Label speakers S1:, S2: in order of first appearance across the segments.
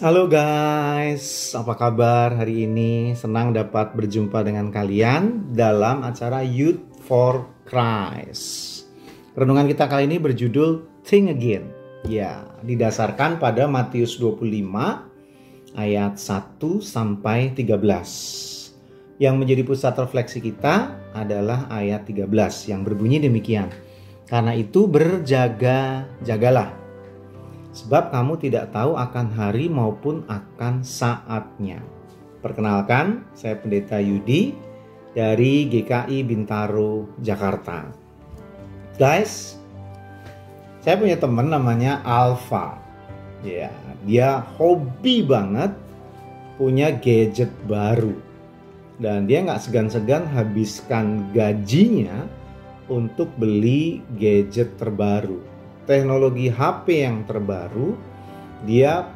S1: Halo guys, apa kabar hari ini? Senang dapat berjumpa dengan kalian dalam acara Youth for Christ. Renungan kita kali ini berjudul Think Again. Ya, didasarkan pada Matius 25 ayat 1 sampai 13. Yang menjadi pusat refleksi kita adalah ayat 13 yang berbunyi demikian. Karena itu berjaga-jagalah sebab kamu tidak tahu akan hari maupun akan saatnya. Perkenalkan, saya Pendeta Yudi dari GKI Bintaro, Jakarta. Guys, saya punya teman namanya Alfa. Ya, dia hobi banget punya gadget baru. Dan dia nggak segan-segan habiskan gajinya untuk beli gadget terbaru teknologi HP yang terbaru, dia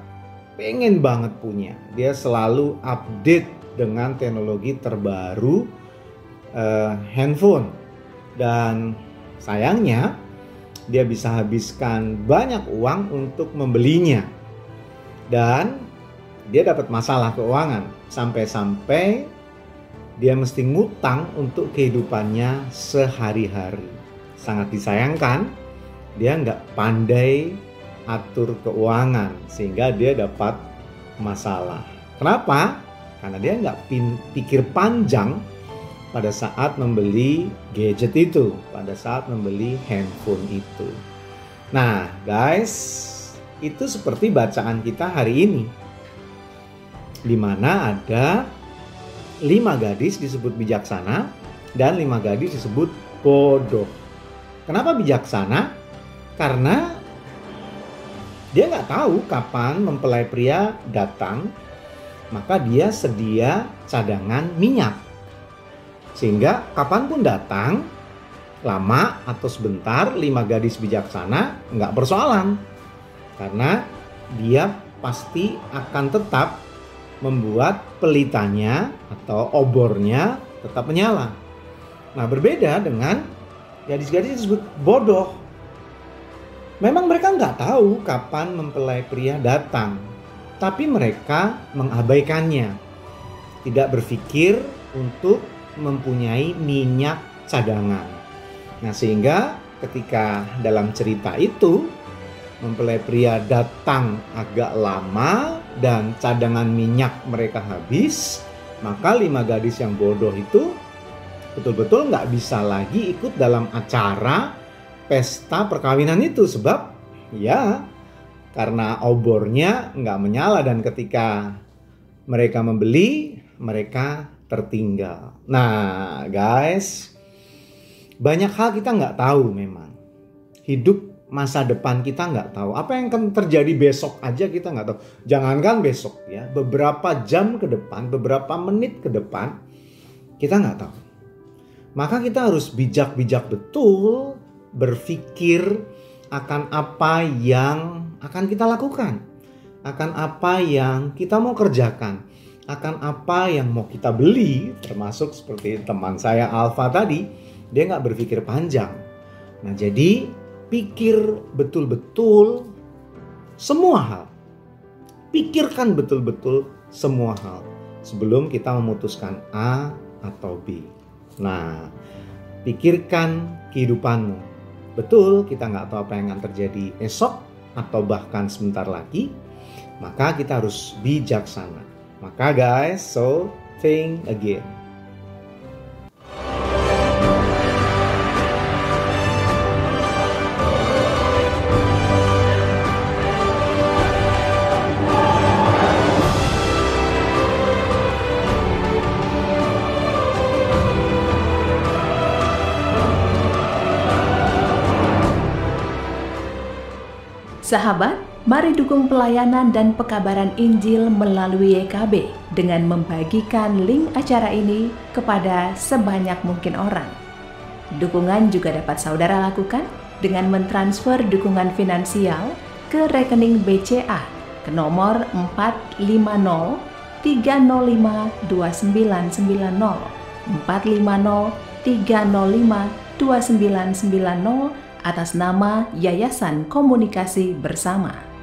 S1: pengen banget punya. Dia selalu update dengan teknologi terbaru uh, handphone. Dan sayangnya dia bisa habiskan banyak uang untuk membelinya. Dan dia dapat masalah keuangan sampai-sampai dia mesti ngutang untuk kehidupannya sehari-hari. Sangat disayangkan dia nggak pandai atur keuangan sehingga dia dapat masalah. Kenapa? Karena dia nggak pikir panjang pada saat membeli gadget itu, pada saat membeli handphone itu. Nah, guys, itu seperti bacaan kita hari ini, di mana ada lima gadis disebut bijaksana dan lima gadis disebut bodoh. Kenapa bijaksana? Karena dia nggak tahu kapan mempelai pria datang, maka dia sedia cadangan minyak. Sehingga kapan pun datang, lama atau sebentar, lima gadis bijaksana nggak persoalan. Karena dia pasti akan tetap membuat pelitanya atau obornya tetap menyala. Nah berbeda dengan gadis-gadis disebut bodoh Memang mereka nggak tahu kapan mempelai pria datang, tapi mereka mengabaikannya. Tidak berpikir untuk mempunyai minyak cadangan. Nah, sehingga ketika dalam cerita itu mempelai pria datang agak lama dan cadangan minyak mereka habis, maka lima gadis yang bodoh itu betul-betul nggak bisa lagi ikut dalam acara pesta perkawinan itu sebab ya karena obornya nggak menyala dan ketika mereka membeli mereka tertinggal. Nah guys banyak hal kita nggak tahu memang. Hidup masa depan kita nggak tahu. Apa yang akan terjadi besok aja kita nggak tahu. Jangankan besok ya beberapa jam ke depan beberapa menit ke depan kita nggak tahu. Maka kita harus bijak-bijak betul berpikir akan apa yang akan kita lakukan, akan apa yang kita mau kerjakan, akan apa yang mau kita beli, termasuk seperti teman saya Alfa tadi, dia nggak berpikir panjang. Nah jadi pikir betul-betul semua hal, pikirkan betul-betul semua hal sebelum kita memutuskan A atau B. Nah, pikirkan kehidupanmu, betul kita nggak tahu apa yang akan terjadi esok atau bahkan sebentar lagi, maka kita harus bijaksana. Maka guys, so think again.
S2: Sahabat, mari dukung pelayanan dan pekabaran Injil melalui YKB dengan membagikan link acara ini kepada sebanyak mungkin orang. Dukungan juga dapat saudara lakukan dengan mentransfer dukungan finansial ke rekening BCA ke nomor 450 305 2990 450 305 2990 atas nama Yayasan Komunikasi Bersama.